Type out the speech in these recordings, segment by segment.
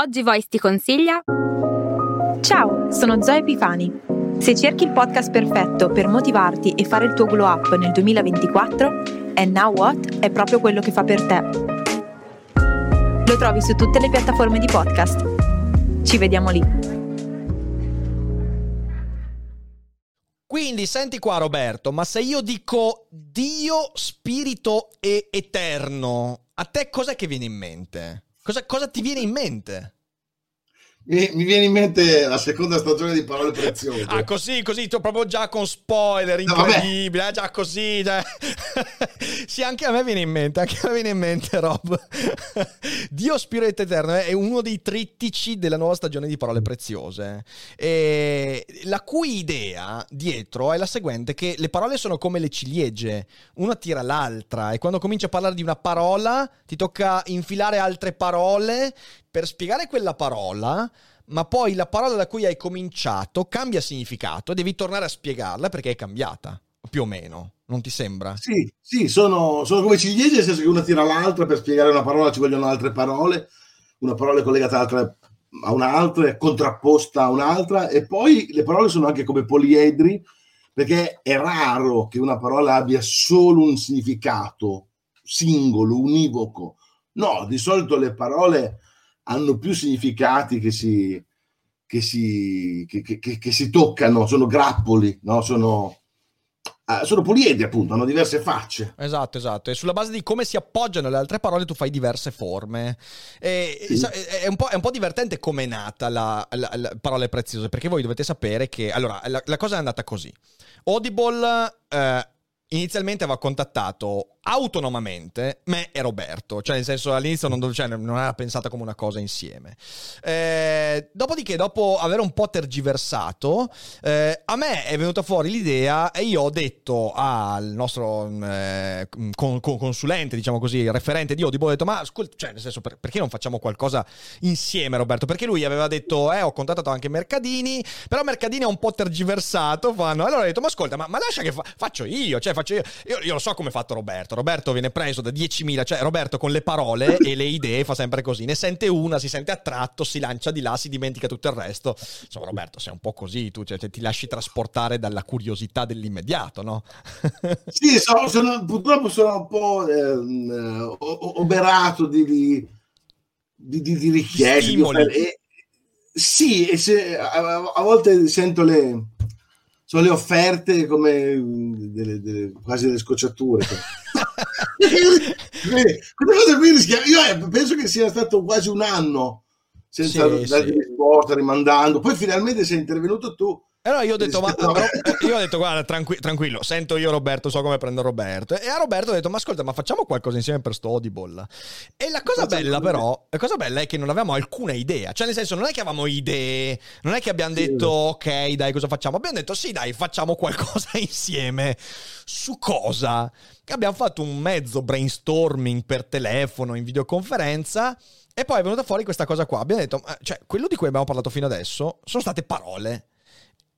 Oggi Voice ti consiglia Ciao, sono Zoe Epifani. Se cerchi il podcast perfetto per motivarti e fare il tuo glow up nel 2024, And Now What è proprio quello che fa per te. Lo trovi su tutte le piattaforme di podcast. Ci vediamo lì. Quindi senti qua Roberto, ma se io dico Dio, spirito e eterno, a te cos'è che viene in mente? Cosa, cosa ti viene in mente? Mi, mi, viene in mente la seconda stagione di Parole Preziose. Ah, così, così, proprio già con spoiler, incredibile, no, eh, già così. Già... sì, anche a me viene in mente, anche a me viene in mente, Rob. Dio Spirito Eterno è uno dei trittici della nuova stagione di Parole Preziose, e la cui idea dietro è la seguente, che le parole sono come le ciliegie, una tira l'altra, e quando cominci a parlare di una parola ti tocca infilare altre parole per spiegare quella parola, ma poi la parola da cui hai cominciato cambia significato devi tornare a spiegarla perché è cambiata, più o meno. Non ti sembra? Sì, sì, sono, sono come ciliegie, nel senso che una tira l'altra, per spiegare una parola ci vogliono altre parole, una parola è collegata a un'altra, è contrapposta a un'altra, e poi le parole sono anche come poliedri, perché è raro che una parola abbia solo un significato singolo, univoco. No, di solito le parole hanno più significati che si, che si, che, che, che si toccano, sono grappoli, no? sono, Uh, sono poliedri, appunto, hanno diverse facce. Esatto, esatto. E sulla base di come si appoggiano le altre parole, tu fai diverse forme. E, sì. è, un è, un po', divertente come è nata la, la, la, parole preziose, perché voi dovete sapere che. Allora, la, la cosa è andata così. Audible. Eh, inizialmente aveva contattato autonomamente me e Roberto, cioè nel senso all'inizio non, cioè, non era pensata come una cosa insieme. Eh, dopodiché, dopo aver un po' tergiversato, eh, a me è venuta fuori l'idea e io ho detto al nostro eh, con, con consulente, diciamo così, referente di Audible, ho detto ma ascolta, cioè nel senso per, perché non facciamo qualcosa insieme Roberto? Perché lui aveva detto eh ho contattato anche Mercadini, però Mercadini è un po' tergiversato, fanno. allora ho detto ma ascolta ma, ma lascia che fa- faccio io, cioè faccio io. io, io lo so come ha fatto Roberto Roberto viene preso da 10.000, cioè Roberto con le parole e le idee fa sempre così, ne sente una, si sente attratto, si lancia di là, si dimentica tutto il resto. Insomma Roberto sei un po' così, tu cioè, ti lasci trasportare dalla curiosità dell'immediato, no? sì, sono, sono, purtroppo sono un po' eh, oberato di, di, di, di richieste. E, sì, e se, a, a volte sento le sono le offerte come delle, delle, quasi delle scocciature. Questa cosa qui rischia, io eh, penso che sia stato quasi un anno senza sì, dare sì. risposta, rimandando. Poi finalmente sei intervenuto tu allora io ho detto, ma, io ho detto guarda, tranqu- tranquillo, sento io Roberto, so come prendo Roberto. E a Roberto ho detto, ma ascolta, ma facciamo qualcosa insieme per sto Audible. E la cosa bella però, la cosa bella è che non avevamo alcuna idea. Cioè nel senso, non è che avevamo idee, non è che abbiamo sì. detto, ok, dai, cosa facciamo? Abbiamo detto, sì, dai, facciamo qualcosa insieme. Su cosa? Abbiamo fatto un mezzo brainstorming per telefono, in videoconferenza. E poi è venuta fuori questa cosa qua. Abbiamo detto, cioè, quello di cui abbiamo parlato fino adesso sono state parole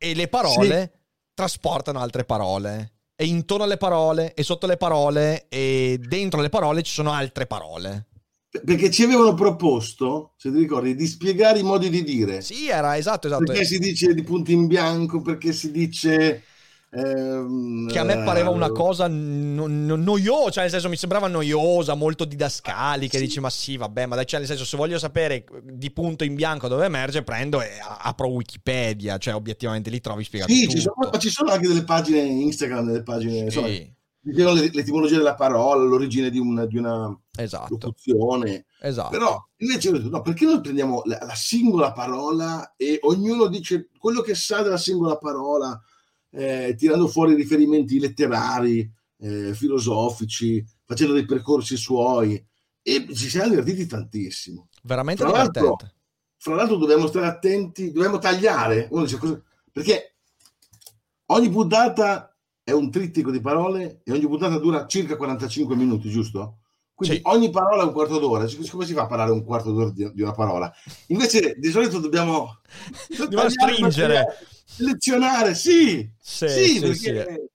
e le parole sì. trasportano altre parole. E intorno alle parole, e sotto le parole, e dentro le parole ci sono altre parole. Perché ci avevano proposto, se ti ricordi, di spiegare i modi di dire. Sì, era esatto, esatto. Perché si dice di punti in bianco, perché si dice Ehm, che a me pareva una cosa no, no, noiosa, cioè nel senso mi sembrava noiosa, molto didascalica. Sì. Dici, ma sì, vabbè, ma dai, cioè nel senso, se voglio sapere di punto in bianco dove emerge, prendo e apro Wikipedia, cioè obiettivamente lì trovi spiegato. Sì, tutto. Ci sono, ma ci sono anche delle pagine Instagram, delle pagine. Sì. Insomma, le, l'etimologia della parola, l'origine di, un, di una esatto. locuzione. Esatto. Però invece no, perché non prendiamo la, la, singola parola e ognuno dice quello che sa della singola parola eh, tirando fuori riferimenti letterari, eh, filosofici, facendo dei percorsi suoi e ci siamo divertiti tantissimo. Veramente fra l'altro, fra l'altro dobbiamo stare attenti, dobbiamo tagliare, dice, cosa, perché ogni puntata è un trittico di parole e ogni puntata dura circa 45 minuti, giusto? Quindi sì. ogni parola è un quarto d'ora. Come si fa a parlare un quarto d'ora di, di una parola? Invece di solito dobbiamo, dobbiamo stringere selezionare, sì, sì, sì, perché sì.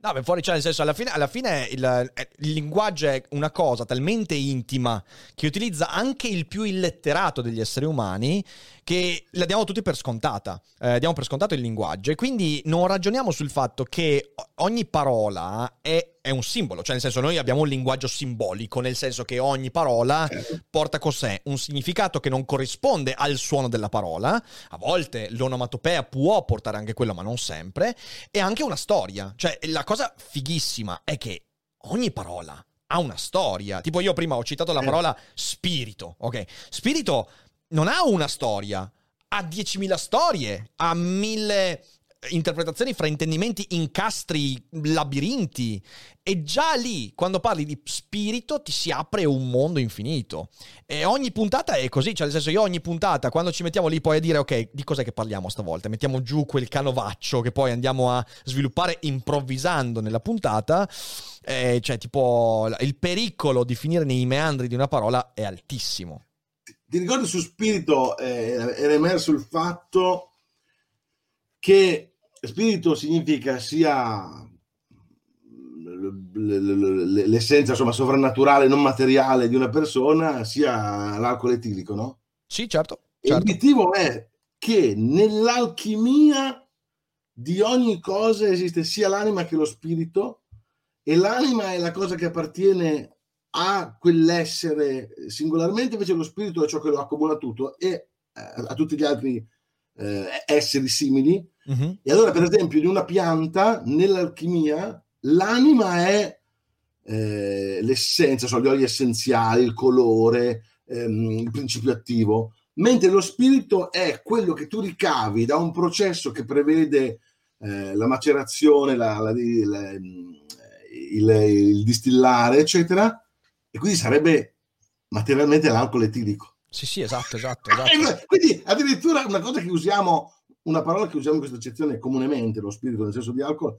No, beh, fuori, cioè, nel senso, alla fine, alla fine il, il, linguaggio è una cosa talmente intima che utilizza anche il più illetterato degli esseri umani che la diamo tutti per scontata. Eh, diamo per scontato il linguaggio e quindi non ragioniamo sul fatto che ogni parola è, è, un simbolo, cioè nel senso noi abbiamo un linguaggio simbolico, nel senso che ogni parola porta con sé un significato che non corrisponde al suono della parola, a volte l'onomatopea può portare anche quello, ma non sempre, e anche una storia. Cioè la cosa fighissima è che ogni parola ha una storia. Tipo io prima ho citato la parola spirito, ok? Spirito non ha una storia, ha 10.000 storie, ha mille interpretazioni, fraintendimenti, incastri, labirinti. E già lì, quando parli di spirito, ti si apre un mondo infinito. E ogni puntata è così, cioè nel senso io ogni puntata, quando ci mettiamo lì poi a dire, ok, di cos'è che parliamo stavolta? Mettiamo giù quel canovaccio che poi andiamo a sviluppare improvvisando nella puntata. Eh, cioè, tipo, il pericolo di finire nei meandri di una parola è altissimo ti ricordi su Spirito eh, era emerso il fatto che spirito significa sia l'essenza insomma sovrannaturale non materiale di una persona sia l'alcol etilico no? sì certo, certo. l'obiettivo è che nell'alchimia di ogni cosa esiste sia l'anima che lo spirito e l'anima è la cosa che appartiene a quell'essere singolarmente, invece lo spirito è ciò che lo accomuna tutto e eh, a tutti gli altri eh, esseri simili. Uh-huh. E allora, per esempio, in una pianta, nell'alchimia, l'anima è eh, l'essenza, sono gli oli essenziali, il colore, ehm, il principio attivo, mentre lo spirito è quello che tu ricavi da un processo che prevede eh, la macerazione, la, la, la, il, il distillare, eccetera, e quindi sarebbe materialmente l'alcol etilico. Sì, sì, esatto, esatto. esatto. quindi addirittura una cosa che usiamo, una parola che usiamo in questa accezione comunemente, lo spirito nel senso di alcol,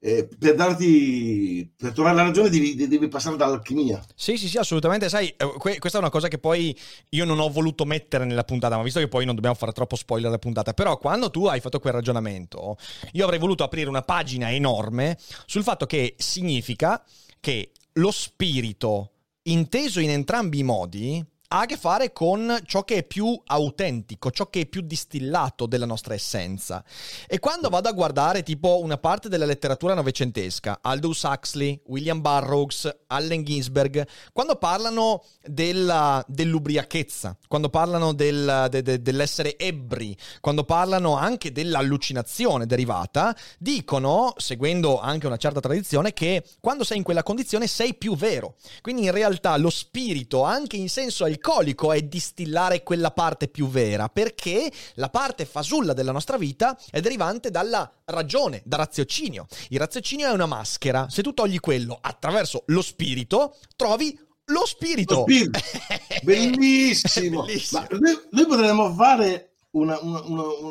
eh, per darti per trovare la ragione devi, devi, passare dall'alchimia. Sì, sì, sì, assolutamente. Sai, eh, que- questa è una cosa che poi io non ho voluto mettere nella puntata, ma visto che poi non dobbiamo fare troppo spoiler della puntata, però quando tu hai fatto quel ragionamento, io avrei voluto aprire una pagina enorme sul fatto che significa che lo spirito, inteso in entrambi i modi, ha a che fare con ciò che è più autentico, ciò che è più distillato della nostra essenza. E quando vado a guardare tipo una parte della letteratura novecentesca, Aldous Huxley, William Burroughs, Allen Ginsberg, quando parlano della, dell'ubriachezza, quando parlano del, de, de, dell'essere ebbri, quando parlano anche dell'allucinazione derivata, dicono, seguendo anche una certa tradizione, che quando sei in quella condizione sei più vero. Quindi in realtà lo spirito, anche in senso al alcolico è distillare quella parte più vera, perché la parte fasulla della nostra vita è derivante dalla ragione, da raziocinio. Il raziocinio è una maschera, se tu togli quello attraverso lo spirito, trovi lo spirito. Lo spirito. Bellissimo. Bellissimo. Noi, noi, potremmo fare una, una,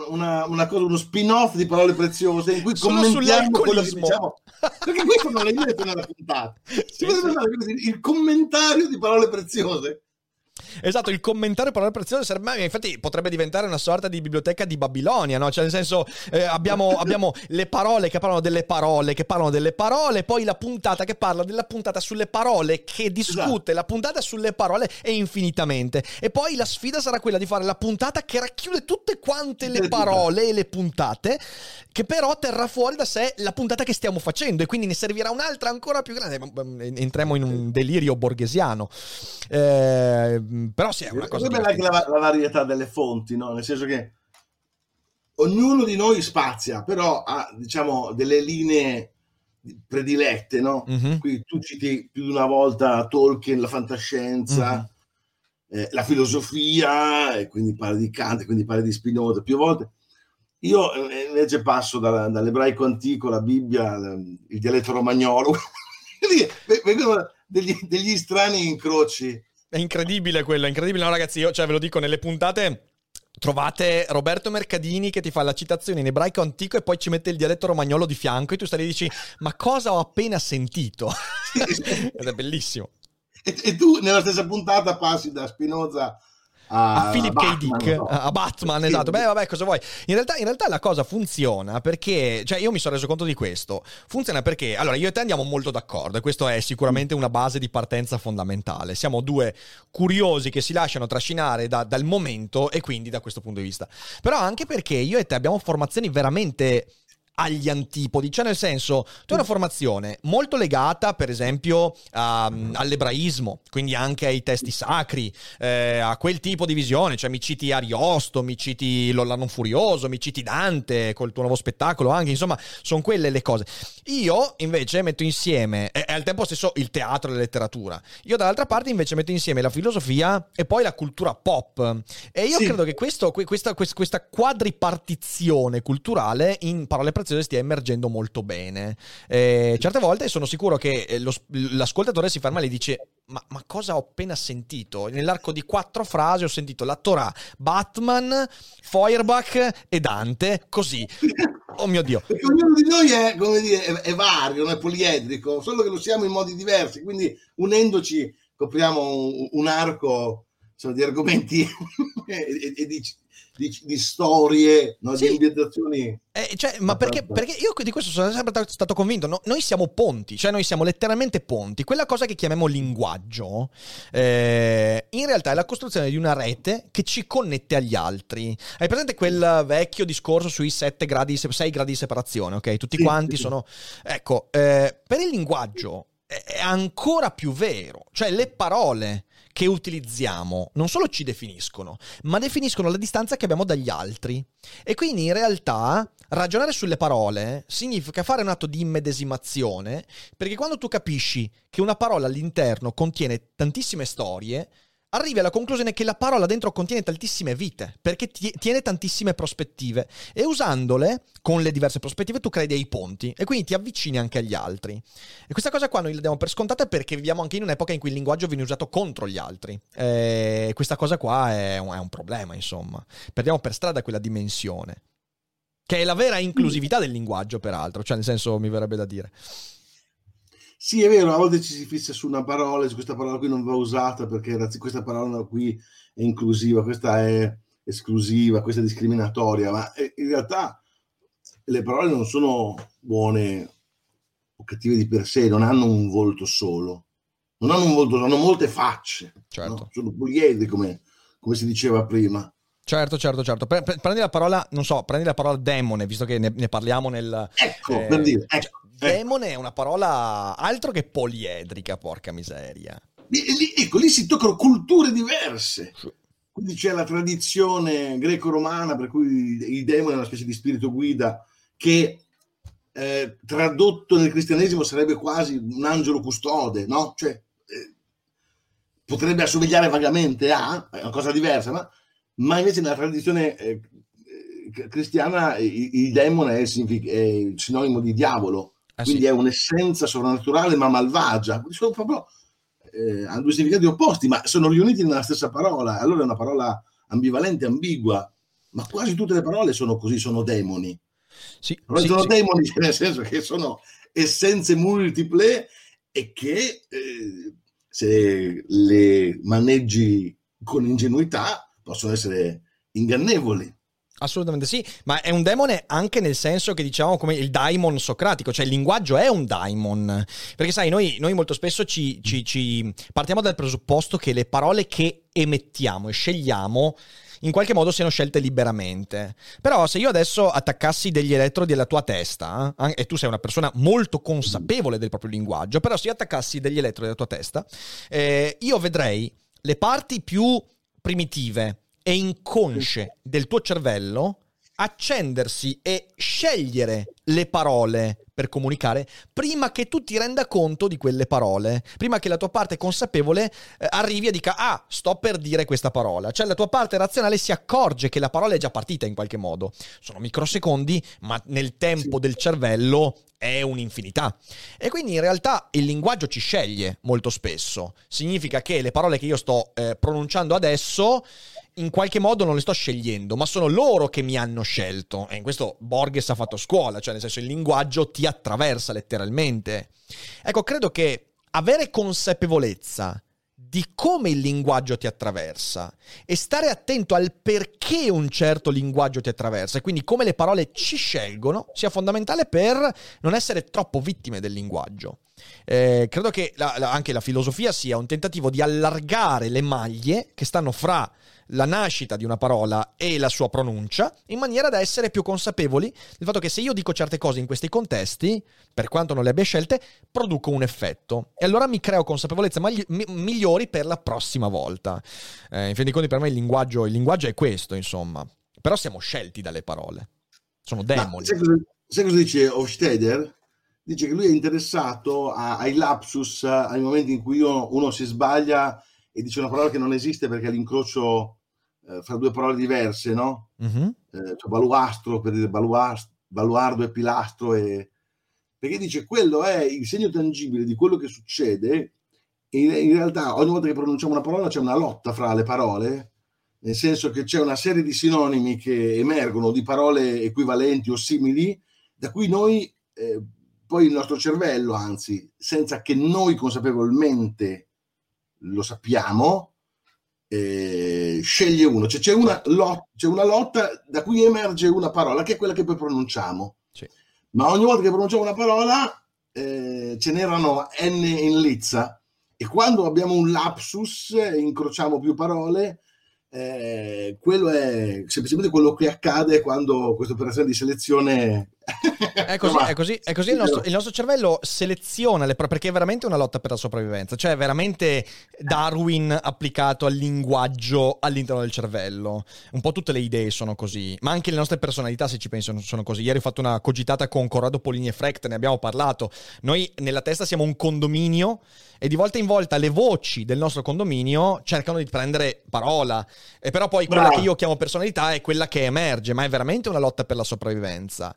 una, una, cosa, uno spin-off di parole preziose in cui Solo commentiamo quello che diciamo. Perché questo non è io nella puntata. Sì, sì. Il commentario di parole preziose. Esatto, il commentario parole preziose sarebbe, infatti potrebbe diventare una sorta di biblioteca di Babilonia, no? Cioè nel senso eh, abbiamo, abbiamo, le parole che parlano delle parole, che parlano delle parole, poi la puntata che parla della puntata sulle parole, che discute esatto. la puntata sulle parole e infinitamente. E poi la sfida sarà quella di fare la puntata che racchiude tutte quante le parole e le puntate, che però terrà fuori da sé la puntata che stiamo facendo e quindi ne servirà un'altra ancora più grande. Entriamo in un delirio borghesiano. Eh, però sì, è una cosa... È anche la, la, varietà delle fonti, no? Nel senso che ognuno di noi spazia, però ha, diciamo, delle linee predilette, no? Mm-hmm. Qui tu citi più di una volta Tolkien, la fantascienza, mm-hmm. eh, la filosofia, e quindi parli di Kant, quindi parli di Spinoza più volte. Io eh, invece passo da, dall'ebraico antico, la Bibbia, il dialetto romagnolo, vengono degli, degli strani incroci è incredibile quello, è incredibile. No, ragazzi, io cioè, ve lo dico, nelle puntate trovate Roberto Mercadini che ti fa la citazione in ebraico antico e poi ci mette il dialetto romagnolo di fianco e tu stai lì e dici ma cosa ho appena sentito? Ed è bellissimo. E, e, tu nella stessa puntata passi da Spinoza a, a Philip K. Dick, a Batman, sì. esatto. Beh, vabbè, cosa vuoi? In realtà, in realtà, la cosa funziona perché, cioè, io mi sono reso conto di questo. Funziona perché, allora, io e te andiamo molto d'accordo e questo è sicuramente una base di partenza fondamentale. Siamo due curiosi che si lasciano trascinare da, dal momento e quindi da questo punto di vista. Però anche perché io e te abbiamo formazioni veramente agli antipodi, cioè nel senso, tu hai una formazione molto legata, per esempio, um, all'ebraismo, quindi anche ai testi sacri, eh, a quel tipo di visione, cioè mi citi Ariosto, mi citi L'Orlano Furioso, mi citi Dante col tuo nuovo spettacolo anche, insomma, sono quelle le cose. Io invece metto insieme, e, e al tempo stesso il teatro e la letteratura, io dall'altra parte invece metto insieme la filosofia e poi la cultura pop. E io sì. credo che questo, questa, questa quadripartizione culturale in parole preziosa stia emergendo molto bene. Eh, certe volte sono sicuro che eh, lo, l'ascoltatore si ferma e gli dice: ma, ma, cosa ho appena sentito? Nell'arco di quattro frasi ho sentito la Torah, Batman, Feuerbach e Dante, così. Oh mio Dio. Perché ognuno di noi è, come dire, è, è vario, non è poliedrico, solo che lo siamo in modi diversi, quindi unendoci copriamo un, un arco insomma, di argomenti e, e, di, di, di storie, no? sì. di ambientazioni. Eh, cioè, ma perché, perché, io di questo sono sempre stato convinto. No? Noi siamo ponti, cioè noi siamo letteralmente ponti. Quella cosa che chiamiamo linguaggio, eh, in realtà è la costruzione di una rete che ci connette agli altri. Hai presente quel vecchio discorso sui 7 gradi, 6 gradi di separazione, ok? Tutti sì, quanti sì. sono. Ecco, eh, per il linguaggio è ancora più vero. Cioè, le parole che utilizziamo non solo ci definiscono, ma definiscono la distanza che abbiamo dagli altri. E quindi in realtà ragionare sulle parole significa fare un atto di immedesimazione, perché quando tu capisci che una parola all'interno contiene tantissime storie, arrivi alla conclusione che la parola dentro contiene tantissime vite, perché tiene tantissime prospettive e usandole con le diverse prospettive tu crei dei ponti e quindi ti avvicini anche agli altri. E questa cosa qua noi la diamo per scontata perché viviamo anche in un'epoca in cui il linguaggio viene usato contro gli altri. E questa cosa qua è un, è un problema, insomma. Perdiamo per strada quella dimensione. Che è la vera inclusività del linguaggio, peraltro, cioè nel senso mi verrebbe da dire. Sì, è vero, a volte ci si fissa su una parola, su questa parola qui non va usata perché questa parola qui è inclusiva, questa è esclusiva, questa è discriminatoria, ma eh, in realtà le parole non sono buone o cattive di per sé, non hanno un volto solo, non hanno un volto, hanno molte facce, certo. no? sono poliedri come, come si diceva prima. Certo, certo, certo. Prendi la parola, non so, prendi la parola demone, visto che ne, ne parliamo nel... Ecco, eh, per dire, ecco. Cioè, demone è una parola altro che poliedrica, porca miseria. Lì, ecco, lì si toccano culture diverse. Quindi c'è la tradizione greco-romana, per cui il demone è una specie di spirito guida che eh, tradotto nel cristianesimo sarebbe quasi un angelo custode, no? Cioè, eh, potrebbe assomigliare vagamente a, una cosa diversa, ma ma invece nella tradizione eh, eh cristiana il, il demone è, è, sinonimo di diavolo, ah, quindi sì. è un'essenza sovrannaturale ma malvagia. Sono proprio, eh, hanno due significati opposti, ma sono riuniti nella stessa parola, allora è una parola ambivalente, ambigua, ma quasi tutte le parole sono così, sono demoni. Sì, sì sono demoni nel senso che sono essenze multiple e che eh, se le maneggi con ingenuità possono essere ingannevoli. Assolutamente sì, ma è un demone anche nel senso che diciamo come il daimon socratico, cioè il linguaggio è un daimon. Perché sai, noi, noi molto spesso ci, ci, ci partiamo dal presupposto che le parole che emettiamo e scegliamo in qualche modo siano scelte liberamente. Però se io adesso attaccassi degli elettrodi alla tua testa, eh, e tu sei una persona molto consapevole del proprio linguaggio, però se io attaccassi degli elettrodi alla tua testa, eh, io vedrei le parti più primitive e inconsce del tuo cervello accendersi e scegliere le parole per comunicare prima che tu ti renda conto di quelle parole, prima che la tua parte consapevole eh, arrivi e dica ah, sto per dire questa parola, cioè la tua parte razionale si accorge che la parola è già partita in qualche modo. Sono microsecondi, ma nel tempo sì. del cervello è un'infinità. E quindi in realtà il linguaggio ci sceglie molto spesso. Significa che le parole che io sto eh, pronunciando adesso in qualche modo non le sto scegliendo, ma sono loro che mi hanno scelto. E in questo Borges ha fatto scuola, cioè nel senso il linguaggio ti attraversa letteralmente. Ecco, credo che avere consapevolezza di come il linguaggio ti attraversa e stare attento al perché un certo linguaggio ti attraversa e quindi come le parole ci scelgono sia fondamentale per non essere troppo vittime del linguaggio. Eh, credo che la, la, anche la filosofia sia un tentativo di allargare le maglie che stanno fra la nascita di una parola e la sua pronuncia, in maniera da essere più consapevoli del fatto che se io dico certe cose in questi contesti, per quanto non le abbia scelte, produco un effetto. E allora mi creo consapevolezze magli- mi- migliori per la prossima volta. Eh, in fin dei conti, per me il linguaggio, il linguaggio è questo, insomma. Però siamo scelti dalle parole. Sono demoni. Sai cosa, sai cosa dice Hofstadter? Dice che lui è interessato a, ai lapsus, ai momenti in cui uno, uno si sbaglia e dice una parola che non esiste perché è l'incrocio eh, fra due parole diverse, no? Mm-hmm. Eh, cioè baluastro per dire baluast- baluardo e pilastro, e... perché dice quello è il segno tangibile di quello che succede. In, in realtà, ogni volta che pronunciamo una parola c'è una lotta fra le parole, nel senso che c'è una serie di sinonimi che emergono di parole equivalenti o simili, da cui noi, eh, poi il nostro cervello, anzi, senza che noi consapevolmente lo sappiamo, eh, sceglie uno, cioè c'è una, lot, c'è una, lotta da cui emerge una parola che è quella che poi pronunciamo. Sì. Ma ogni volta che pronunciamo una parola eh, ce n'erano n in lizza e quando abbiamo un lapsus e incrociamo più parole, eh, quello è semplicemente quello che accade quando questa operazione di selezione è così, è così, è così il, nostro, il, nostro, cervello seleziona le perché è veramente una lotta per la sopravvivenza, cioè è veramente Darwin applicato al linguaggio all'interno del cervello. Un po' tutte le idee sono così, ma anche le nostre personalità, se ci penso, sono così. Ieri ho fatto una cogitata con Corrado Polini e Frecht, ne abbiamo parlato. Noi nella testa siamo un condominio e di volta in volta le voci del nostro condominio cercano di prendere parola. E però poi quella Bravo. che io chiamo personalità è quella che emerge, ma è veramente una lotta per la sopravvivenza.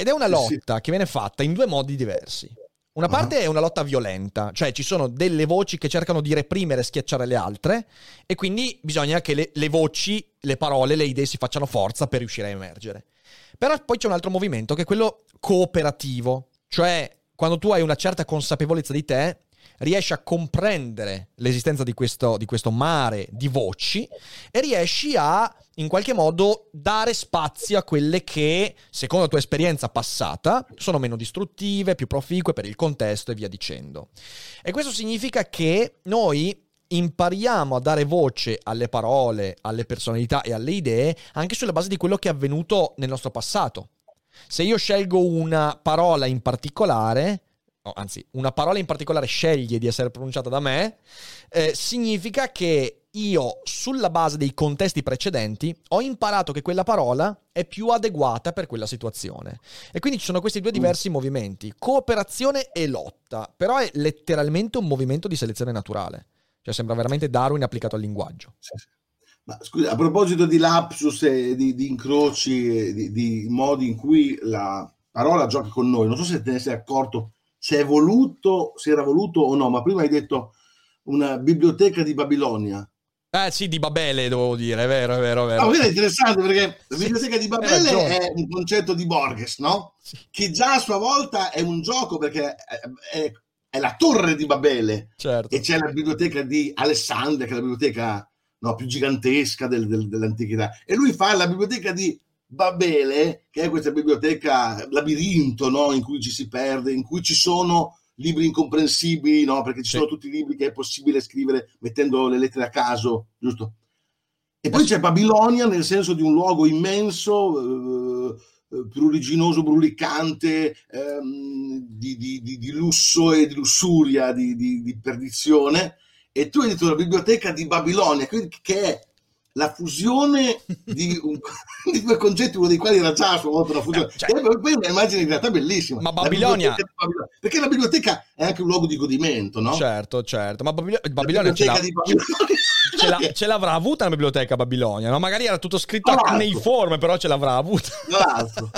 Ed è una lotta sì. che viene fatta in due modi diversi. Una parte uh-huh. è una lotta violenta, cioè ci sono delle voci che cercano di reprimere e schiacciare le altre e quindi bisogna che le, le, voci, le parole, le idee si facciano forza per riuscire a emergere. Però poi c'è un altro movimento che è quello cooperativo, cioè quando tu hai una certa consapevolezza di te, riesci a comprendere l'esistenza di questo, di questo mare di voci e riesci a in qualche modo dare spazio a quelle che, secondo la tua esperienza passata, sono meno distruttive, più proficue per il contesto e via dicendo. E questo significa che noi impariamo a dare voce alle parole, alle personalità e alle idee anche sulla base di quello che è avvenuto nel nostro passato. Se io scelgo una parola in particolare, oh, anzi, una parola in particolare sceglie di essere pronunciata da me, eh, significa che io, sulla base dei contesti precedenti, ho imparato che quella parola è più adeguata per quella situazione. E quindi ci sono questi due mm. diversi mm. movimenti, cooperazione e lotta, però è letteralmente un movimento di selezione naturale. Cioè sembra veramente Darwin applicato al linguaggio. Sì, sì. Ma scusa, a proposito di lapsus e di, di incroci, di, di modi in cui la parola gioca con noi, non so se te ne sei accorto se è voluto, se era voluto o no, ma prima hai detto una biblioteca di Babilonia. Eh sì, di Babele dovevo dire, è vero, è vero, è vero. No, è interessante perché la biblioteca di Babele è un concetto di Borges, no? Sì. Che già a sua volta è un gioco perché è, è, è la torre di Babele. Certo. E c'è la biblioteca di Alessandria, che è la biblioteca no, più gigantesca del, del, dell'antichità. E lui fa la biblioteca di Babele, che è questa biblioteca labirinto no? in cui ci si perde, in cui ci sono libri incomprensibili, no? perché ci sì. sono tutti i libri che è possibile scrivere mettendo le lettere a caso, giusto? E poi c'è Babilonia nel senso di un luogo immenso, eh, pruriginoso, brulicante, ehm, di, di, di, di, lusso e di lussuria, di, di, perdizione. E tu hai detto la biblioteca di Babilonia, che è la fusione di, un, di, due concetti, uno dei quali era già a sua volta una fusione. Eh, cioè, poi un'immagine in realtà bellissima. Ma Babilonia... Babilonia... Perché la biblioteca è anche un luogo di godimento, no? Certo, certo. Ma Babil- Babilonia ce, l'ha... ce, l'ha... ce, l'avrà avuta la biblioteca Babilonia, no? Magari era tutto scritto nei forme, però ce l'avrà avuta. Tra l'altro.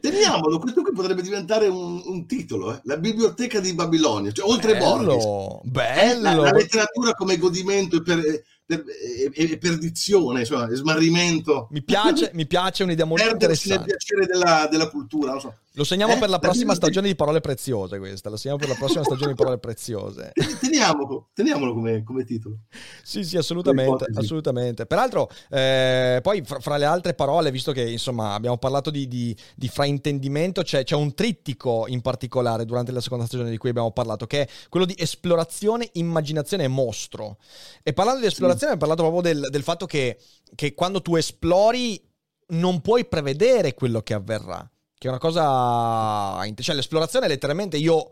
Teniamolo, questo qui potrebbe diventare un, un titolo, eh? La biblioteca di Babilonia, cioè oltre bello, Borges. Bello, la, la letteratura come godimento e per per, e, perdizione, insomma, smarrimento. Mi piace, mi piace un'idea molto interessante. nel piacere della, della cultura, non so. Lo segniamo eh? per la prossima la stagione di parole preziose questa, lo segniamo per la prossima stagione di parole preziose. Teniamolo, teniamolo come, come, titolo. Sì, sì, assolutamente, assolutamente. Peraltro, eh, poi fra, fra, le altre parole, visto che insomma abbiamo parlato di, di, di fraintendimento, c'è, c'è, un trittico in particolare durante la seconda stagione di cui abbiamo parlato, che è quello di esplorazione, immaginazione e mostro. E parlando di esplorazione, sì. abbiamo parlato proprio del, del fatto che, che quando tu esplori non puoi prevedere quello che avverrà che è una cosa... Cioè l'esplorazione letteralmente io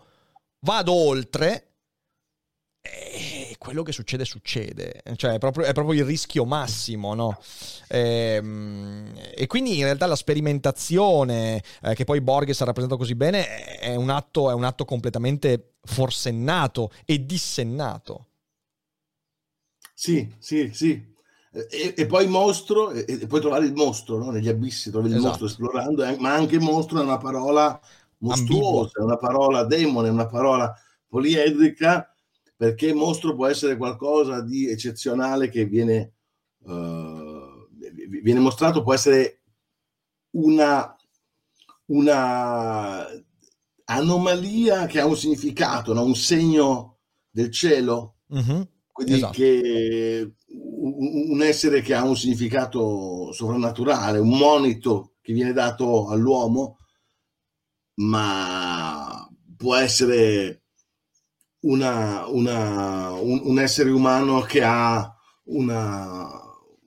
vado oltre e quello che succede succede, cioè è proprio, è proprio il rischio massimo, no? E, ehm, e, quindi in realtà la sperimentazione eh, che poi Borges ha rappresentato così bene è un atto, è un atto completamente forsennato e dissennato. Sì, sì, sì, e, e, poi mostro, e, e, puoi trovare il mostro no? negli abissi, trovi il esatto. mostro esplorando, eh, ma anche mostro è una parola mostruosa, è una parola demone, è una parola poliedrica, perché mostro può essere qualcosa di eccezionale che viene, uh, viene mostrato, può essere una, una anomalia che ha un significato, no? un segno del cielo. Mm-hmm. Quindi esatto. che un essere che ha un significato sovrannaturale, un monito che viene dato all'uomo, ma può essere una, una, un, un, essere umano che ha una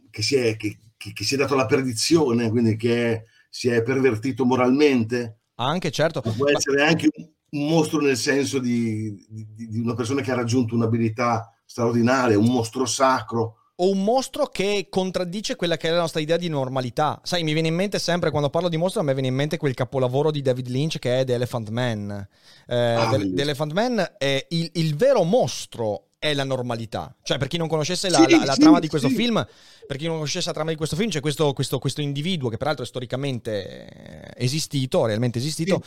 che si è, che, che, che si è dato alla perdizione, quindi che si è pervertito moralmente. Anche certo. Può essere anche un mostro nel senso di, di, di una persona che ha raggiunto un'abilità straordinaria, un mostro sacro o un mostro che contraddice quella che è la nostra idea di normalità. Sai, mi viene in mente sempre quando parlo di mostro, a me viene in mente quel capolavoro di David Lynch che è The Elephant Man. Eh, ah, The, Elephant Man è il, il vero mostro è la normalità. Cioè, per chi non conoscesse la, sì, la, la sì, trama di questo sì. film, per chi non conoscesse la trama di questo film, c'è questo, questo, questo individuo che peraltro è storicamente esistito, realmente esistito,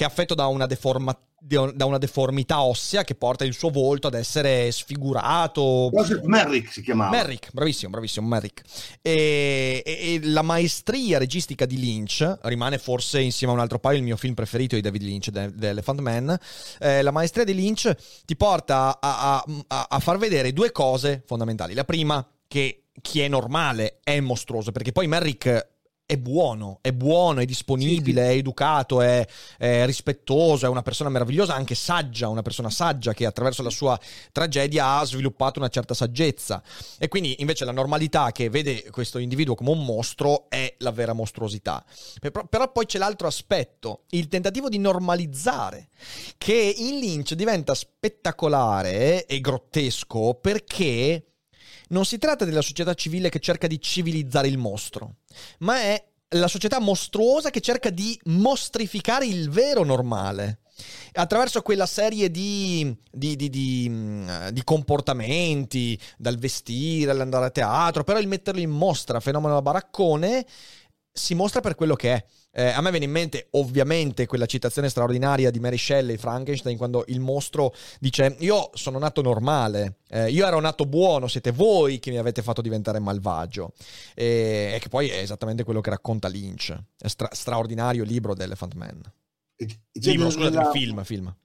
che è affetto da una, deforma, da una, deformità ossea che porta il suo volto ad essere sfigurato. Joseph Merrick si chiamava. Merrick, bravissimo, bravissimo, Merrick. E, e, e, la maestria registica di Lynch rimane forse insieme a un altro paio il mio film preferito di David Lynch, The, The Elephant Man. Eh, la maestria di Lynch ti porta a, a, a, a far vedere due cose fondamentali. La prima, che chi è normale è mostruoso, perché poi Merrick è buono, è buono, è disponibile, sì, sì. è educato, è, è, rispettoso, è una persona meravigliosa, anche saggia, una persona saggia che attraverso la sua tragedia ha sviluppato una certa saggezza. E quindi invece la normalità che vede questo individuo come un mostro è la vera mostruosità. Però, però poi c'è l'altro aspetto, il tentativo di normalizzare, che in Lynch diventa spettacolare e grottesco perché non si tratta della società civile che cerca di civilizzare il mostro, ma è la società mostruosa che cerca di mostrificare il vero normale attraverso quella serie di, di, di, di, comportamenti, dal vestire all'andare a teatro, però il metterlo in mostra, fenomeno da baraccone, si mostra per quello che è. Eh, a me viene in mente ovviamente quella citazione straordinaria di Mary Shelley, Frankenstein, quando il mostro dice io sono nato normale, eh, io ero nato buono, siete voi che mi avete fatto diventare malvagio. E, e che poi è esattamente quello che racconta Lynch, è stra- straordinario libro di Elephant Man. Libro, scusate, nella, film, film.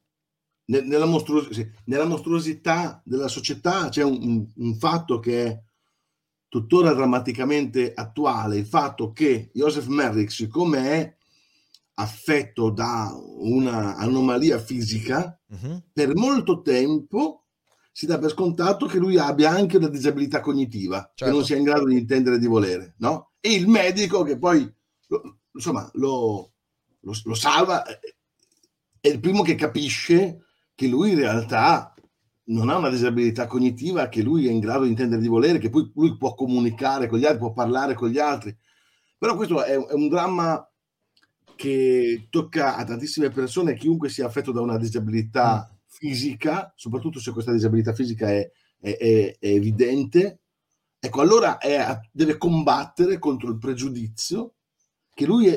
Nella, mostruos- sì, nella, mostruosità della società c'è un, un, un fatto che è tuttora drammaticamente attuale il fatto che Joseph Merrick, siccome è affetto da un'anomalia fisica, uh-huh. per molto tempo si dà per scontato che lui abbia anche una disabilità cognitiva, certo. che non sia in grado di intendere e di volere, no? E il medico che poi, lo, insomma, lo, lo, lo salva, è il primo che capisce che lui in realtà non ha una disabilità cognitiva che lui è in grado di intendere di volere, che poi lui può comunicare con gli altri, può parlare con gli altri. Però questo è, è un dramma che tocca a tantissime persone, chiunque sia affetto da una disabilità mm. fisica, soprattutto se questa disabilità fisica è, è, è, è evidente, ecco, allora deve combattere contro il pregiudizio che lui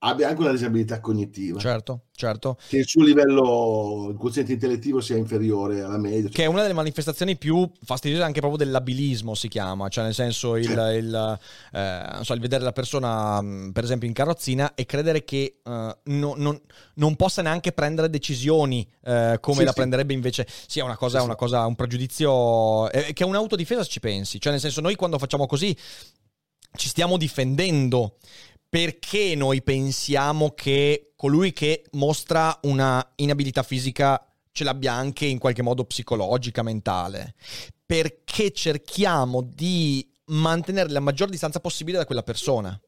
abbia anche una disabilità cognitiva. Certo, certo. Che il suo livello, il quoziente intellettivo sia inferiore alla media. Che è una delle manifestazioni più fastidiose anche proprio dell'abilismo, si chiama, cioè nel senso il, certo. il, eh, so, il vedere la persona, mm, per esempio, in carrozzina e credere che uh, no, non, non, possa neanche prendere decisioni uh, come sì, la sì. prenderebbe invece. Sì, è una cosa, sì, una cosa un pregiudizio, eh, che è un'autodifesa se ci pensi, cioè nel senso noi quando facciamo così ci stiamo difendendo perché noi pensiamo che colui che mostra una inabilità fisica ce l'abbia anche in qualche modo psicologica, mentale? Perché cerchiamo di mantenere la maggior distanza possibile da quella persona.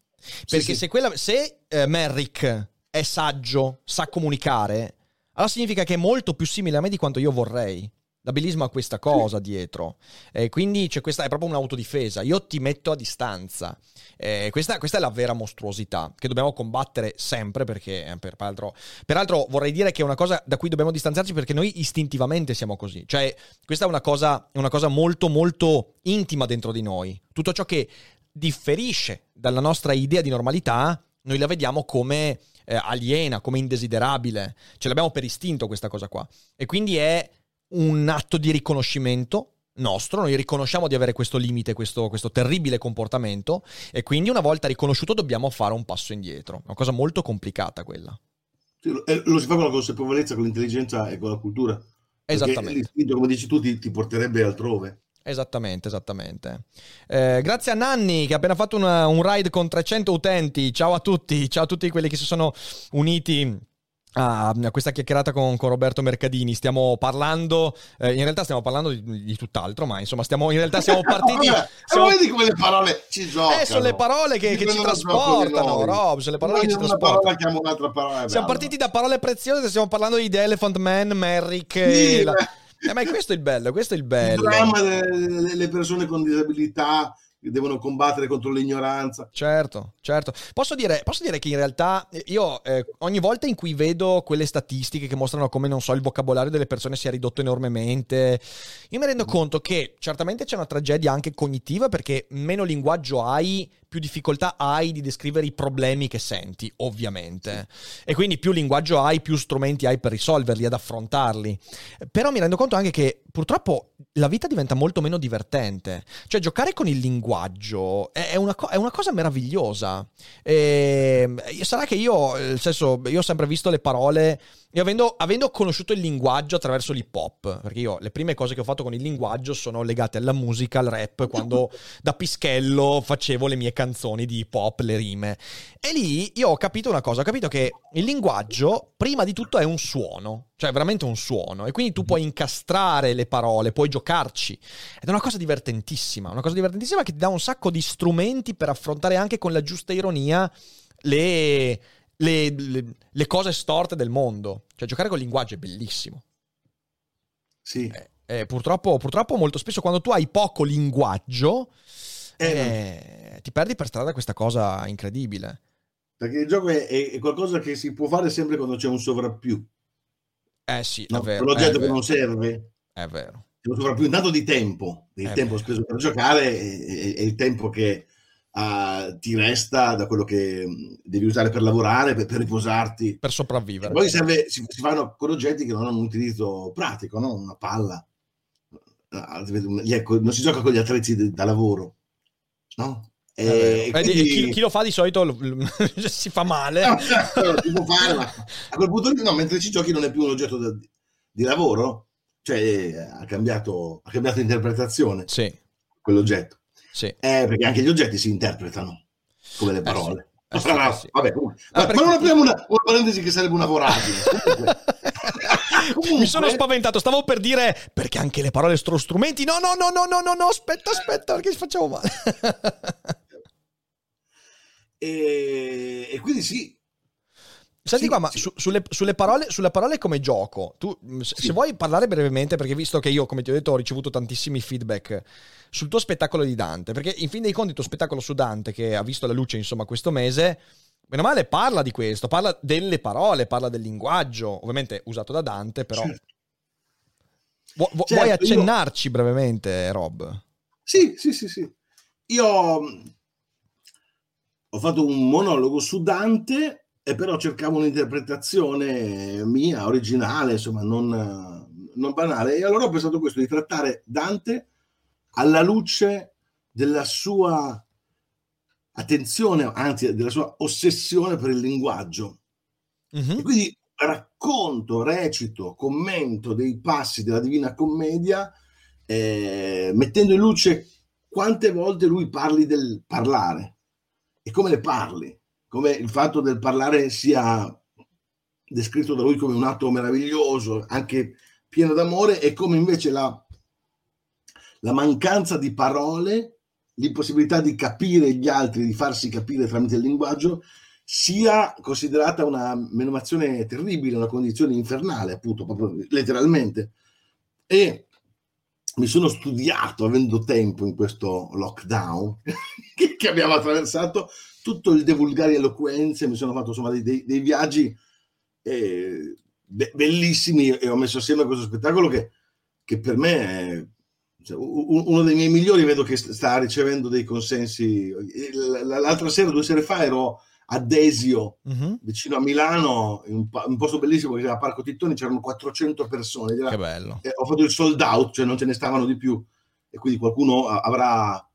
Perché sì, sì. se, quella, se eh, Merrick è saggio, sa comunicare, allora significa che è molto più simile a me di quanto io vorrei. L'abilismo ha questa cosa dietro, eh, quindi c'è questa, è proprio un'autodifesa. Io ti metto a distanza. Eh, questa, questa, è la vera mostruosità che dobbiamo combattere sempre perché, eh, per, peraltro, peraltro, vorrei dire che è una cosa da cui dobbiamo distanziarci perché noi istintivamente siamo così. Cioè, questa è una cosa, una cosa molto, molto intima dentro di noi. Tutto ciò che differisce dalla nostra idea di normalità, noi la vediamo come eh, aliena, come indesiderabile. Ce l'abbiamo per istinto questa cosa qua. E quindi è un atto di riconoscimento nostro, noi riconosciamo di avere questo limite, questo, questo, terribile comportamento e quindi una volta riconosciuto dobbiamo fare un passo indietro. Una cosa molto complicata quella. Sì, lo, eh, lo, si fa con la consapevolezza, con l'intelligenza e con la cultura. Esattamente. L'istinto, come dici tu, ti, ti porterebbe altrove. Esattamente, esattamente. Eh, grazie a Nanni che ha appena fatto una, un ride con 300 utenti. Ciao a tutti, ciao a tutti quelli che si sono uniti a questa chiacchierata con, con, Roberto Mercadini. Stiamo parlando, eh, in realtà stiamo parlando di, di, tutt'altro, ma insomma, stiamo, in realtà siamo partiti. Vabbè, siamo... vedi come le parole ci giocano. Eh, sono le parole che, che ci trasportano, Rob. Sono le parole che ci trasportano. Parola, un'altra parola, siamo partiti da parole preziose, stiamo parlando di The Elephant Man, Merrick. Sì, la... eh, ma questo è il bello, questo è il bello. Il dramma delle persone con disabilità devono combattere contro l'ignoranza. Certo, certo. Posso dire, posso dire che in realtà io eh, ogni volta in cui vedo quelle statistiche che mostrano come, non so, il vocabolario delle persone sia ridotto enormemente, io mi rendo conto che certamente c'è una tragedia anche cognitiva perché meno linguaggio hai, più difficoltà hai di descrivere i problemi che senti, ovviamente. E quindi più linguaggio hai, più strumenti hai per risolverli, ad affrontarli. Però mi rendo conto anche che purtroppo la vita diventa molto meno divertente. Cioè, giocare con il linguaggio è una, co- è una cosa meravigliosa. E sarà che io, nel senso, io ho sempre visto le parole io avendo, avendo, conosciuto il linguaggio attraverso l'hip hop, perché io le prime cose che ho fatto con il linguaggio sono legate alla musica, al rap, quando da pischello facevo le mie canzoni di hip hop, le rime. E lì io ho capito una cosa, ho capito che il linguaggio prima di tutto è un suono, cioè veramente un suono, e quindi tu puoi incastrare le parole, puoi giocarci. Ed è una cosa divertentissima, una cosa divertentissima che ti dà un sacco di strumenti per affrontare anche con la giusta ironia le le, le, le, cose storte del mondo. Cioè, giocare col linguaggio è bellissimo. Sì. Eh, eh, purtroppo, purtroppo, molto spesso quando tu hai poco linguaggio, eh, eh ti perdi per strada questa cosa incredibile. Perché il gioco è, è, qualcosa che si può fare sempre quando c'è un sovrappiù. Eh sì, no, è vero. Un oggetto che non serve. È vero. C'è un sovrappiù intanto di tempo. Il tempo vero. speso per giocare è, il tempo che uh, ti resta da quello che mm, devi usare per lavorare, per, per riposarti. Per sopravvivere. E poi serve, si, si, fanno con oggetti che non hanno un utilizzo pratico, no? una palla. Ecco, non si gioca con gli attrezzi da lavoro, no? Eh, quindi... chi, chi, lo fa di solito si fa male. No, certo, si può fare, ma a quel punto no, mentre ci giochi non è più un oggetto da, di lavoro, cioè ha cambiato, ha cambiato interpretazione sì. quell'oggetto. Sì. Eh, perché anche gli oggetti si interpretano come le parole. Eh sì. Eh sì, Vabbè, comunque. Ah, perché... Ma non apriamo una, una, parentesi che sarebbe una voragine. comunque... Mi sono spaventato, stavo per dire perché anche le parole sono strumenti. No, no, no, no, no, no, no, aspetta, aspetta, perché ci facciamo male. e, e quindi sì, Senti sì, qua, ma sì. su, sulle, sulle, parole, sulle, parole, come gioco, tu sì. se vuoi parlare brevemente, perché visto che io, come ti ho detto, ho ricevuto tantissimi feedback sul tuo spettacolo di Dante, perché in fin dei conti il tuo spettacolo su Dante, che ha visto la luce insomma questo mese, meno male parla di questo, parla delle parole, parla del linguaggio, ovviamente usato da Dante, però... Vu- vu- certo, vuoi accennarci io... brevemente, Rob? Sì, sì, sì, sì. Io ho fatto un monologo su Dante e però cercavo un'interpretazione mia, originale, insomma, non, non banale. E allora ho pensato questo, di trattare Dante alla luce della sua attenzione, anzi della sua ossessione per il linguaggio. Mm-hmm. Quindi racconto, recito, commento dei passi della Divina Commedia, eh, mettendo in luce quante volte lui parli del parlare e come le parli, come il fatto del parlare sia descritto da lui come un atto meraviglioso, anche pieno d'amore, e come invece la, la mancanza di parole, l'impossibilità di capire gli altri, di farsi capire tramite il linguaggio, sia considerata una menomazione terribile, una condizione infernale, appunto, proprio letteralmente. E mi sono studiato, avendo tempo in questo lockdown che, abbiamo attraversato, tutto il divulgare eloquenze, mi sono fatto insomma dei, dei viaggi eh, be- bellissimi e ho messo assieme questo spettacolo che, che per me è cioè, uno dei miei migliori, vedo che sta ricevendo dei consensi. L'altra sera, due sere fa, ero a Desio, uh-huh. vicino a Milano, in un, un, posto bellissimo che si chiama Parco Tittoni, c'erano 400 persone. Era, che bello. Eh, ho fatto il sold out, cioè non ce ne stavano di più. E quindi qualcuno avrà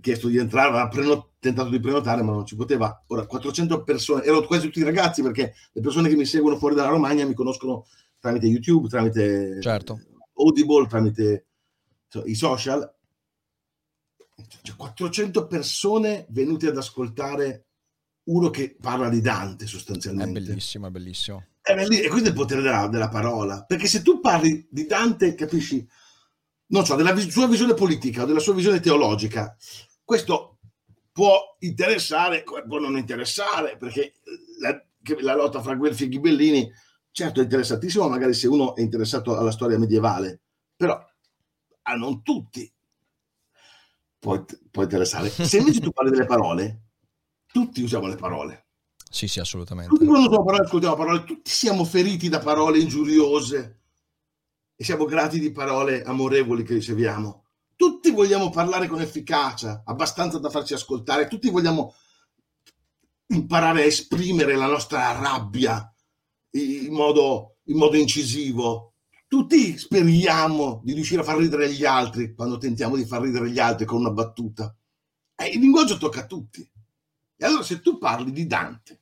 chiesto di entrare, avrà prenot- tentato di prenotare, ma non ci poteva. Ora, 400 persone, erano quasi tutti ragazzi perché le persone che mi seguono fuori dalla Romagna mi conoscono tramite YouTube, tramite certo. Audible, tramite cioè, i social. Cioè, 400 persone venute ad ascoltare uno che parla di Dante sostanzialmente. È bellissimo, è bellissimo. È bellissimo. E questo è il potere della, della, parola. Perché se tu parli di Dante, capisci, non so, della sua visione politica o della sua visione teologica, questo può interessare, può non interessare, perché la, la lotta fra Guelfi e Ghibellini, certo è interessantissimo, magari se uno è interessato alla storia medievale, però a non tutti può, può interessare. Se invece tu parli delle parole, tutti usiamo le parole. Sì, sì, assolutamente. Tutti quando usiamo parole, ascoltiamo parole, tutti siamo feriti da parole ingiuriose e siamo grati di parole amorevoli che riceviamo. Tutti vogliamo parlare con efficacia, abbastanza da farci ascoltare, tutti vogliamo imparare a esprimere la nostra rabbia in modo, in modo incisivo. Tutti speriamo di riuscire a far ridere gli altri quando tentiamo di far ridere gli altri con una battuta. Eh, il linguaggio tocca a tutti. E allora se tu parli di Dante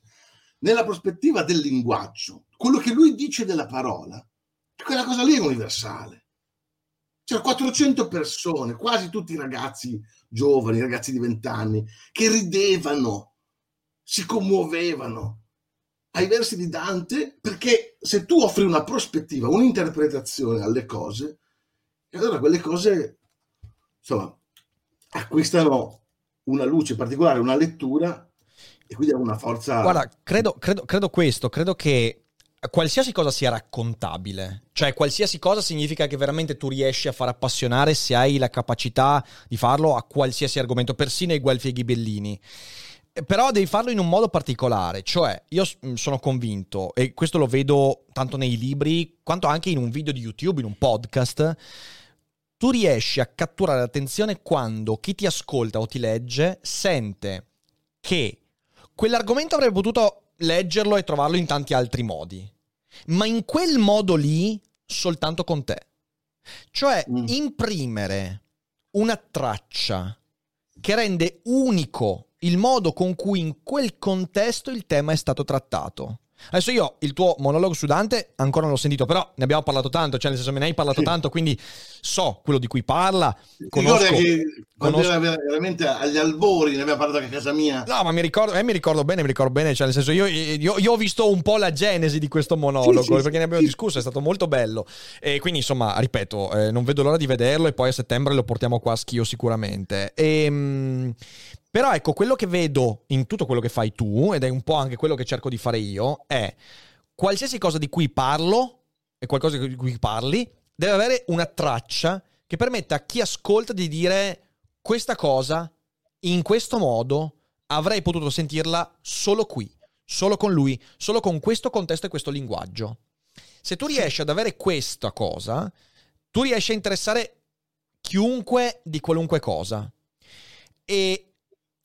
nella prospettiva del linguaggio, quello che lui dice della parola, quella cosa lì è universale. C'erano 400 persone, quasi tutti ragazzi giovani, ragazzi di 20 anni, che ridevano, si commuovevano ai versi di Dante, perché se tu offri una prospettiva, un'interpretazione alle cose, allora quelle cose, insomma, acquistano una luce particolare, una lettura e quindi ha una forza... Guarda, credo, credo, credo questo, credo che qualsiasi cosa sia raccontabile, cioè qualsiasi cosa significa che veramente tu riesci a far appassionare se hai la capacità di farlo a qualsiasi argomento, persino ai Guelfi e Ghibellini. Però devi farlo in un modo particolare, cioè io mm, sono convinto, e questo lo vedo tanto nei libri quanto anche in un video di YouTube, in un podcast, tu riesci a catturare l'attenzione quando chi ti ascolta o ti legge sente che quell'argomento avrebbe potuto leggerlo e trovarlo in tanti altri modi, ma in quel modo lì soltanto con te. Cioè mm. imprimere una traccia che rende unico il modo con cui in quel contesto il tema è stato trattato. Adesso io il tuo monologo su Dante ancora non l'ho sentito, però ne abbiamo parlato tanto, cioè nel senso me ne hai parlato sì. tanto, quindi so quello di cui parla. Conosco, che quando conosco... era veramente agli albori, ne abbiamo parlato anche a casa mia. No, ma mi ricordo, eh, mi ricordo bene, mi ricordo bene, cioè nel senso io, io, io ho visto un po' la genesi di questo monologo, sì, sì, perché ne abbiamo discusso, è stato molto bello. E quindi insomma, ripeto, eh, non vedo l'ora di vederlo e poi a settembre lo portiamo qua a schio sicuramente. E, ehm, però ecco, quello che vedo in tutto quello che fai tu, ed è un po' anche quello che cerco di fare io, è qualsiasi cosa di cui parlo, e qualcosa di cui parli, deve avere una traccia che permetta a chi ascolta di dire questa cosa, in questo modo, avrei potuto sentirla solo qui, solo con lui, solo con questo contesto e questo linguaggio. Se tu riesci ad avere questa cosa, tu riesci a interessare chiunque di qualunque cosa. E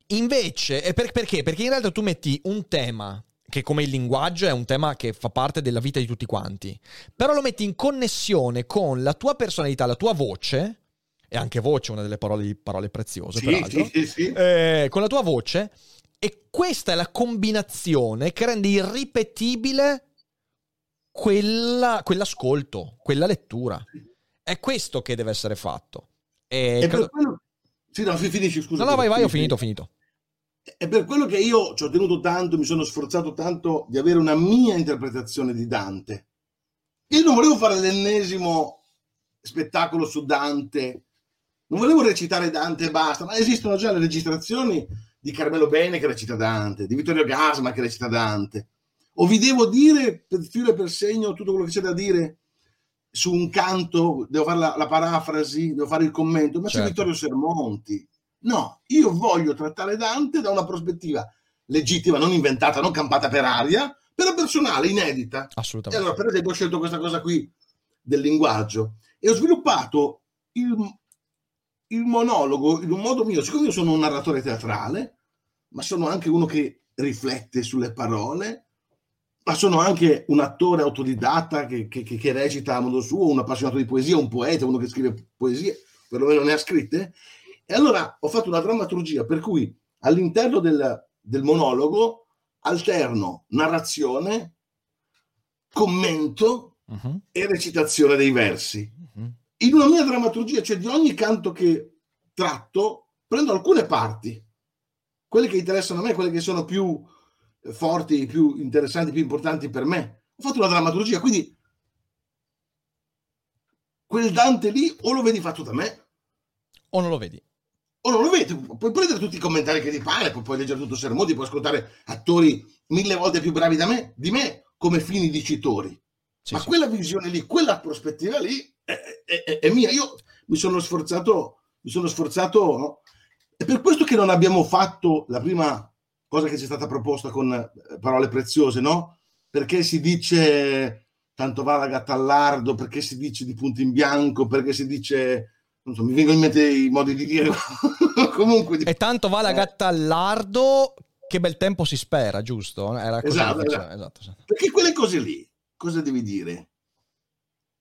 Invece, per, perché? Perché in realtà tu metti un tema che come il linguaggio è un tema che fa parte della vita di tutti quanti, però lo metti in connessione con la tua personalità, la tua voce, e anche voce, una delle parole, parole preziose, Sì, peraltro, sì, sì, sì. eh, con la tua voce, e questa è la combinazione che rende irripetibile quella- quell'ascolto, quella lettura. È questo che deve essere fatto. E E credo- per quello... Sì, no, fi- finisci, scusa. No, no, vai, vai, ho finito, ho finito. È per quello che io ci ho tenuto tanto, mi sono sforzato tanto di avere una mia interpretazione di Dante. Io non volevo fare l'ennesimo spettacolo su Dante, non volevo recitare Dante e basta, ma esistono già le registrazioni di Carmelo Bene che recita Dante, di Vittorio Gasma che recita Dante. O vi devo dire per filo e per segno tutto quello che c'è da dire su un canto, devo fare la, la parafrasi, devo fare il commento, ma c'è Certo. Vittorio Sermonti. No, io voglio trattare Dante da una prospettiva legittima, non inventata, non campata per aria, però personale, inedita. E Assolutamente. allora, per esempio, ho scelto questa cosa qui del linguaggio e ho sviluppato il, il monologo in un modo mio. Siccome io sono un narratore teatrale, ma sono anche uno che riflette sulle parole, ma sono anche un attore autodidatta che- che- che recita a modo suo, un appassionato di poesia, un poeta, uno che scrive poesie, perlomeno ne ha scritte. E allora ho fatto una drammaturgia per cui all'interno del, del monologo alterno narrazione, commento Mhm, e recitazione dei versi. mhm. In una mia drammaturgia, cioè di ogni canto che tratto, prendo alcune parti, quelle che interessano a me, quelle che sono più forti, più interessanti, più importanti per me. Ho fatto una drammaturgia, quindi quel Dante lì o lo vedi fatto da me O non lo vedi? O non lo vedi. Puoi prendere tutti i commentari che ti pare, poi puoi leggere tutto il sermone, puoi ascoltare attori mille volte più bravi da me, di me come fini dicitori. Sì, Ma sì. quella visione lì, quella prospettiva lì è, è- è- è mia. Io mi sono sforzato, mi sono sforzato, no? È per questo che non abbiamo fatto la prima cosa che ci è stata proposta con eh, parole preziose, no? Perché si dice tanto va la gatta all'ardo, perché si dice di punto in bianco, perché si dice, non so, mi vengono in mente i modi di dire, comunque. E tanto va la Eh. gatta al lardo, che bel tempo si spera, giusto? Era così Esatto, esatto. esatto, esatto. Perché quelle cose lì, cosa devi dire?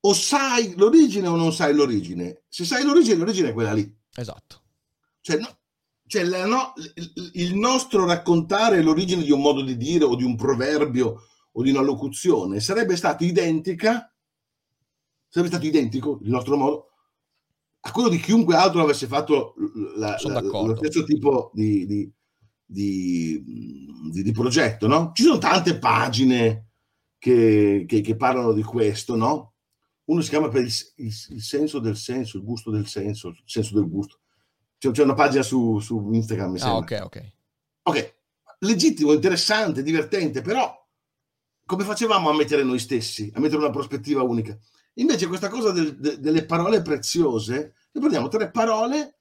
O sai l'origine o non sai l'origine. Se sai l'origine, l'origine è quella lì. Esatto. Cioè, no- cioè, la- no- il- il nostro raccontare l'origine di un modo di dire o di un proverbio o di una locuzione sarebbe stato identica, sarebbe stato identico il nostro modo a quello di chiunque altro avesse fatto la- la- lo stesso tipo di, di- di- di- progetto, no? Ci sono tante pagine che, che- che parlano di questo, no? Uno si chiama per il, il- il senso del senso, il gusto del senso, il senso del gusto. C'è, c'è una pagina su, su Instagram, mi Ah, sembra. ok, ok. Ok, legittimo, interessante, divertente, però come facevamo a mettere noi stessi, a mettere una prospettiva unica? Invece questa cosa del- de- delle parole preziose, noi prendiamo tre parole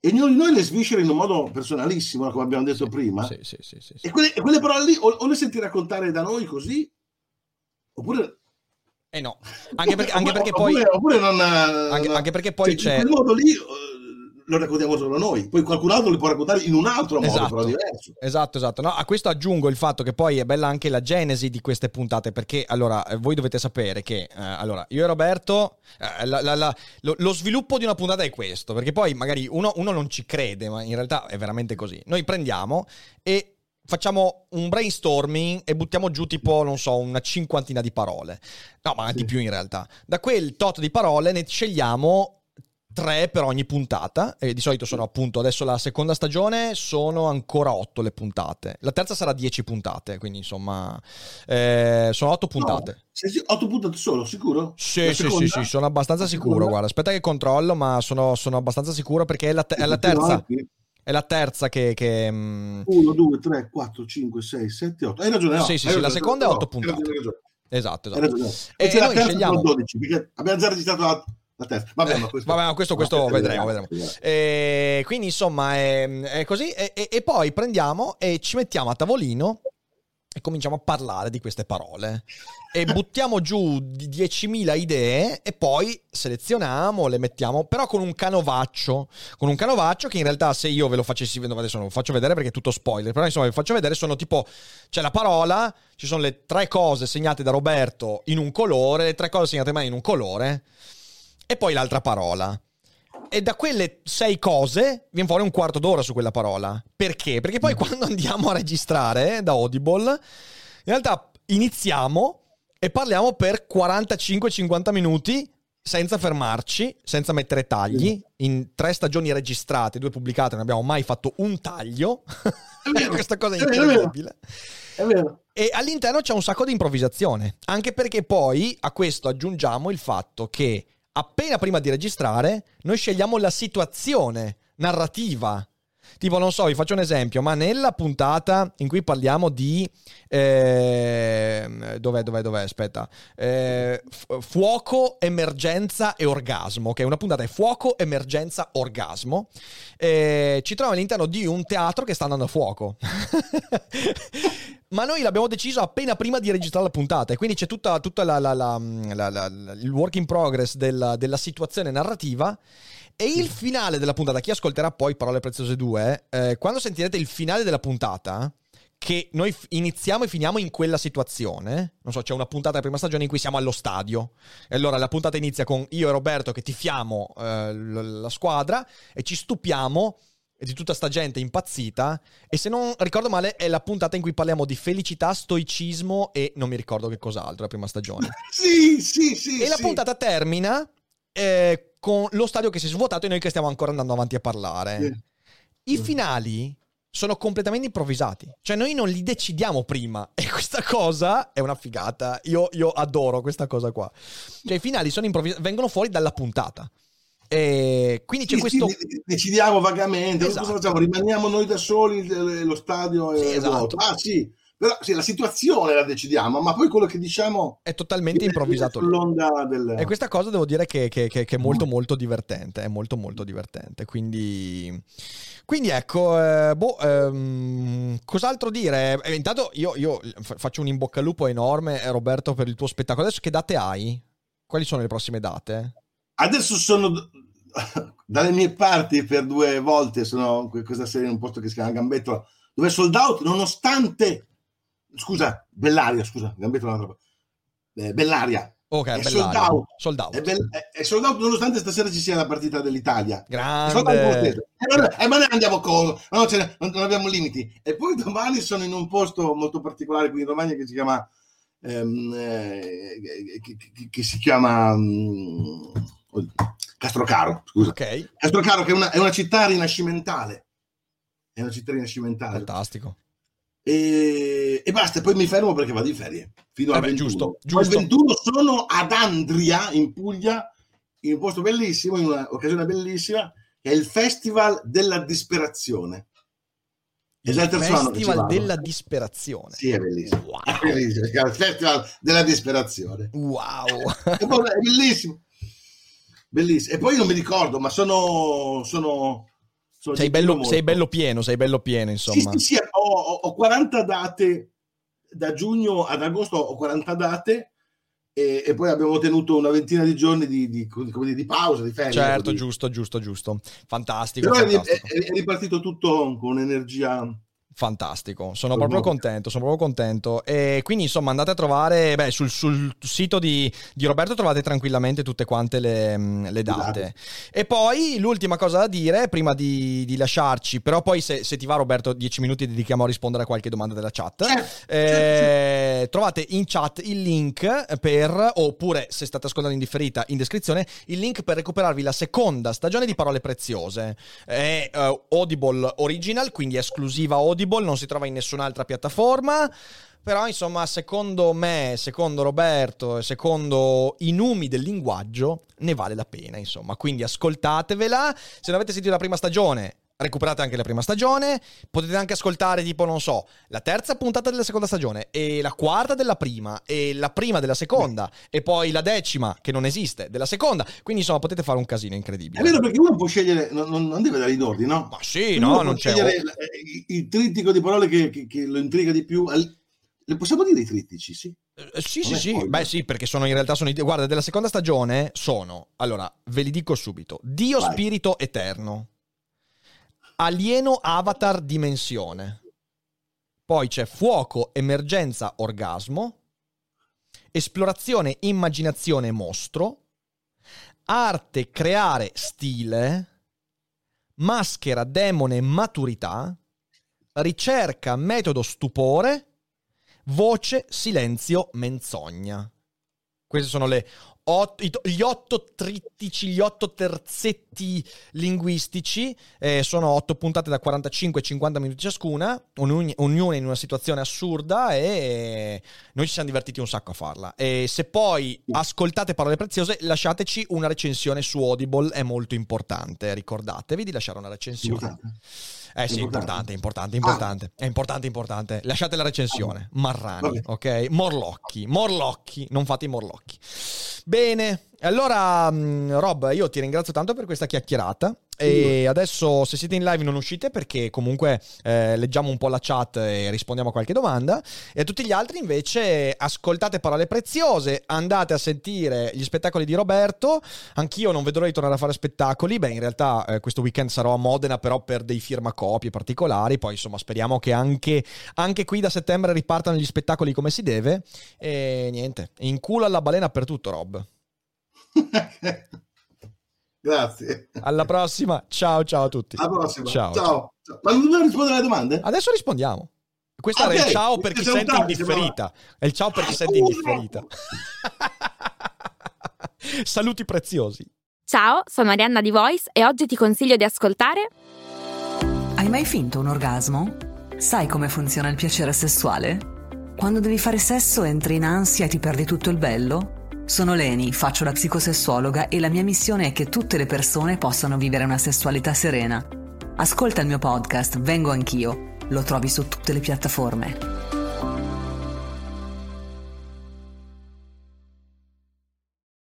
e ognuno di noi le sviscera in un modo personalissimo, come abbiamo detto prima, Sì, sì, sì, sì, e, quelle, quelle parole lì o, o le senti raccontare da noi così, oppure... Eh no, anche perché, anche perché poi... oppure, oppure non... Anche, anche perché poi cioè, c'è... In quel modo lì eh, lo raccontiamo solo noi, poi qualcun altro li può raccontare in un altro modo, Esatto. però diverso. Esatto, esatto. No, a questo aggiungo il fatto che poi è bella anche la genesi di queste puntate, perché allora eh, voi dovete sapere che eh, allora io e Roberto, eh, la- la- la- lo, lo sviluppo di una puntata è questo, perché poi magari uno, uno non ci crede, ma in realtà è veramente così. Noi prendiamo e facciamo un brainstorming e buttiamo giù tipo, non so, una cinquantina di parole. No, ma di Sì. più in realtà. Da quel tot di parole ne scegliamo tre per ogni puntata e di solito sono appunto adesso la seconda stagione sono ancora otto le puntate la terza sarà dieci puntate quindi insomma eh, sono otto puntate No, otto puntate solo, sicuro? sì sì, sì sì sono abbastanza sicuro guarda aspetta che controllo ma sono, sono abbastanza sicuro perché è la, te- è la terza è la terza che, che, mm, 1, 2, 3, 4, 5, 6, 7, 8. Hai ragione. no, Sì, sì, sì, la seconda è no, otto hai puntate. ragione, hai ragione, esatto hai esatto ragione. E E noi scegliamo- sono 12, perché abbiamo già registrato la, la terza. Vabbè, ma questo, Eh, vabbè, ma questo- no, questo questo vedremo, vedremo. vediamo. E quindi insomma è, è così e, e- e poi prendiamo e ci mettiamo a tavolino e cominciamo a parlare di queste parole e buttiamo giù 10.000 idee e poi selezioniamo, le mettiamo, però con un canovaccio, con un canovaccio che in realtà se io ve lo facessi, adesso non lo faccio vedere perché è tutto spoiler, però insomma lo faccio vedere, sono tipo, c'è la parola, ci sono le tre cose segnate da Roberto in un colore, le tre cose segnate da me in un colore e poi l'altra parola. E da quelle sei cose viene fuori un quarto d'ora su quella parola. Perché? Perché poi quando andiamo a registrare da Audible, in realtà iniziamo e parliamo per 45-50 minuti senza fermarci, senza mettere tagli. In tre stagioni registrate, due pubblicate, non abbiamo mai fatto un taglio. Questa cosa è incredibile. È vero. E all'interno c'è un sacco di improvvisazione. Anche perché poi a questo aggiungiamo il fatto che appena prima di registrare, noi scegliamo la situazione narrativa. Tipo, non so, vi faccio un esempio, ma nella puntata in cui parliamo di... Eh, dov'è, dov'è, dov'è? Aspetta. Eh, fuoco, emergenza e orgasmo, che è una puntata è fuoco, emergenza, orgasmo. Eh, ci troviamo all'interno di un teatro che sta andando a fuoco. ma noi l'abbiamo deciso appena prima di registrare la puntata e quindi c'è tutta, tutta la, la, la, il work in progress della, della situazione narrativa e il finale della puntata, chi ascolterà poi Parole Preziose 2, eh, quando sentirete il finale della puntata, che noi iniziamo e finiamo in quella situazione. Non so, c'è una puntata della prima stagione in cui siamo allo stadio. E allora la puntata inizia con io e Roberto che tifiamo eh, la squadra e ci stupiamo di tutta sta gente impazzita. E se non ricordo male, è la puntata in cui parliamo di felicità, stoicismo e non mi ricordo che cos'altro, la prima stagione. sì, sì, sì. E sì. la puntata termina eh, con lo stadio che si è svuotato e noi che stiamo ancora andando avanti a parlare. Sì. I finali sono completamente improvvisati. Cioè, noi non li decidiamo prima. E questa cosa è una figata. Io, io adoro questa cosa qua. Cioè, i finali sono improvvisati, vengono fuori dalla puntata. E quindi c'è sì, questo. Sì, decidiamo vagamente. Esatto. Cosa facciamo? Rimaniamo noi da soli, lo stadio è Sì, esatto. vuoto. Ah, sì. Però sì, la situazione la decidiamo, ma poi quello che diciamo È totalmente improvvisato. del... E questa cosa devo dire che, che- che- che è molto molto divertente, è molto molto divertente, quindi, quindi ecco, eh, boh, ehm, cos'altro dire? Eh, intanto io, io fa- faccio un in bocca al lupo enorme, eh, Roberto, per il tuo spettacolo. Adesso che date hai? Quali sono le prossime date? Adesso sono dalle mie parti per due volte, sono in questa serie in un posto che si chiama Gambetto, dove sold out, nonostante... Scusa, Bellaria, scusa, Gambetto è un'altra cosa. Eh, Bellaria, Ok, È Bellaria. sold out. Sold out. È, bel- è- sold out nonostante stasera ci sia la partita dell'Italia. Grande. stesso. Eh, vabbè, eh, ma noi andiamo con, ce ne- non- non abbiamo limiti. E poi domani sono in un posto molto particolare qui in Romagna che si chiama, ehm, eh, che, che- che si chiama mm, Castrocaro, scusa. Ok, Castrocaro che è una, è una città rinascimentale. È una città rinascimentale. fantastico. E, e basta, poi mi fermo perché vado in ferie. Fino al Vabbè, 21. giusto, giusto. Il 21 sono ad Andria, in Puglia, in un posto bellissimo, in un'occasione bellissima, che è il Festival della Disperazione. È il Festival della disperazione. Sì, è bellissimo. Wow. È bellissimo, il Festival della Disperazione. Wow. È bellissimo. Bellissimo. E poi non mi ricordo, ma sono... sono, Sei bello, sei bello pieno, sei bello pieno, Sì, insomma. sì, sì, ho, ho- ho 40 date da giugno ad agosto, ho 40 date e, e poi abbiamo tenuto una ventina di giorni di, di- dire, di pausa, di ferie. Certo, così. giusto, giusto, giusto. Fantastico, Però è, fantastico. è- è ripartito tutto con un'energia. Fantastico, sono proprio contento, sono proprio contento. E quindi insomma andate a trovare, beh, sul, sul sito di, di Roberto trovate tranquillamente tutte quante le, mm, le date. E poi l'ultima cosa da dire, prima di, di lasciarci, però poi se, se ti va Roberto 10 minuti dedichiamo a rispondere a qualche domanda della chat. Certo, Eh, trovate in chat il link per, oppure se state ascoltando in differita in descrizione, il link per recuperarvi la seconda stagione di Parole Preziose. È eh, Audible Original, quindi esclusiva Audible, non si trova in nessun'altra piattaforma. Però, insomma, secondo me, secondo Roberto e secondo i numi del linguaggio, ne vale la pena, insomma. Quindi ascoltatevela. Se non avete sentito la prima stagione, recuperate anche la prima stagione. Potete anche ascoltare, tipo, non so, la terza puntata della seconda stagione e la quarta della prima e la prima della seconda e poi la decima, che non esiste, della seconda. Quindi, insomma, potete fare un casino È incredibile. vero perché uno può scegliere, non, non- deve dare i ordini, no? Ma sì, Uno no, non c'è... scegliere il, il trittico di parole che, che- che lo intriga di più. Al- Le possiamo dire i trittici, sì? Eh, sì, non sì, sì. Spoiler. Beh, sì, perché sono in realtà sono i. Guarda, della seconda stagione sono. Allora, ve li dico subito: Dio Vai. Spirito Eterno, Alieno Avatar Dimensione. Poi c'è Fuoco Emergenza Orgasmo, Esplorazione Immaginazione Mostro, Arte Creare Stile, Maschera Demone Maturità, Ricerca Metodo Stupore. Voce, silenzio, menzogna. Queste sono le otto, gli otto trittici, gli otto terzetti linguistici. Eh, sono otto puntate da 45-50 minuti ciascuna, ognuna in una situazione assurda e noi ci siamo divertiti un sacco a farla. E se poi ascoltate parole preziose, lasciateci una recensione su Audible, è molto importante. Ricordatevi di lasciare una recensione. Eh sì, importante, importante, importante. Ah. È importante, importante. Lasciate la recensione. Marrani, ok? Morlocchi, morlocchi, non fate i morlocchi. Bene, allora mm, Rob, io ti ringrazio tanto per questa chiacchierata. E adesso se siete in live non uscite perché comunque eh, leggiamo un po' la chat e rispondiamo a qualche domanda. E a tutti gli altri invece ascoltate parole preziose, andate a sentire gli spettacoli di Roberto. Anch'io non vedrò di tornare a fare spettacoli. Beh, in realtà eh, questo weekend sarò a Modena però per dei firmacopie particolari. Poi insomma speriamo che anche, anche qui da settembre ripartano gli spettacoli come si deve. E niente, in culo alla balena per tutto Rob. Grazie. Alla prossima. Ciao ciao a tutti. Alla prossima. Ciao. ciao. Ma non dobbiamo rispondere alle domande? Adesso rispondiamo. Questo okay. era il ciao per chi sente in differita. È il ciao per chi sente in differita. Saluti preziosi. Ciao, sono Arianna di Voice e oggi ti consiglio di ascoltare. Hai mai finto un orgasmo? Sai come funziona il piacere sessuale? Quando devi fare sesso entri in ansia e ti perdi tutto il bello? Sono Leni, faccio la psicosessuologa e la mia missione è che tutte le persone possano vivere una sessualità serena. Ascolta il mio podcast, Vengo anch'io. Lo trovi su tutte le piattaforme.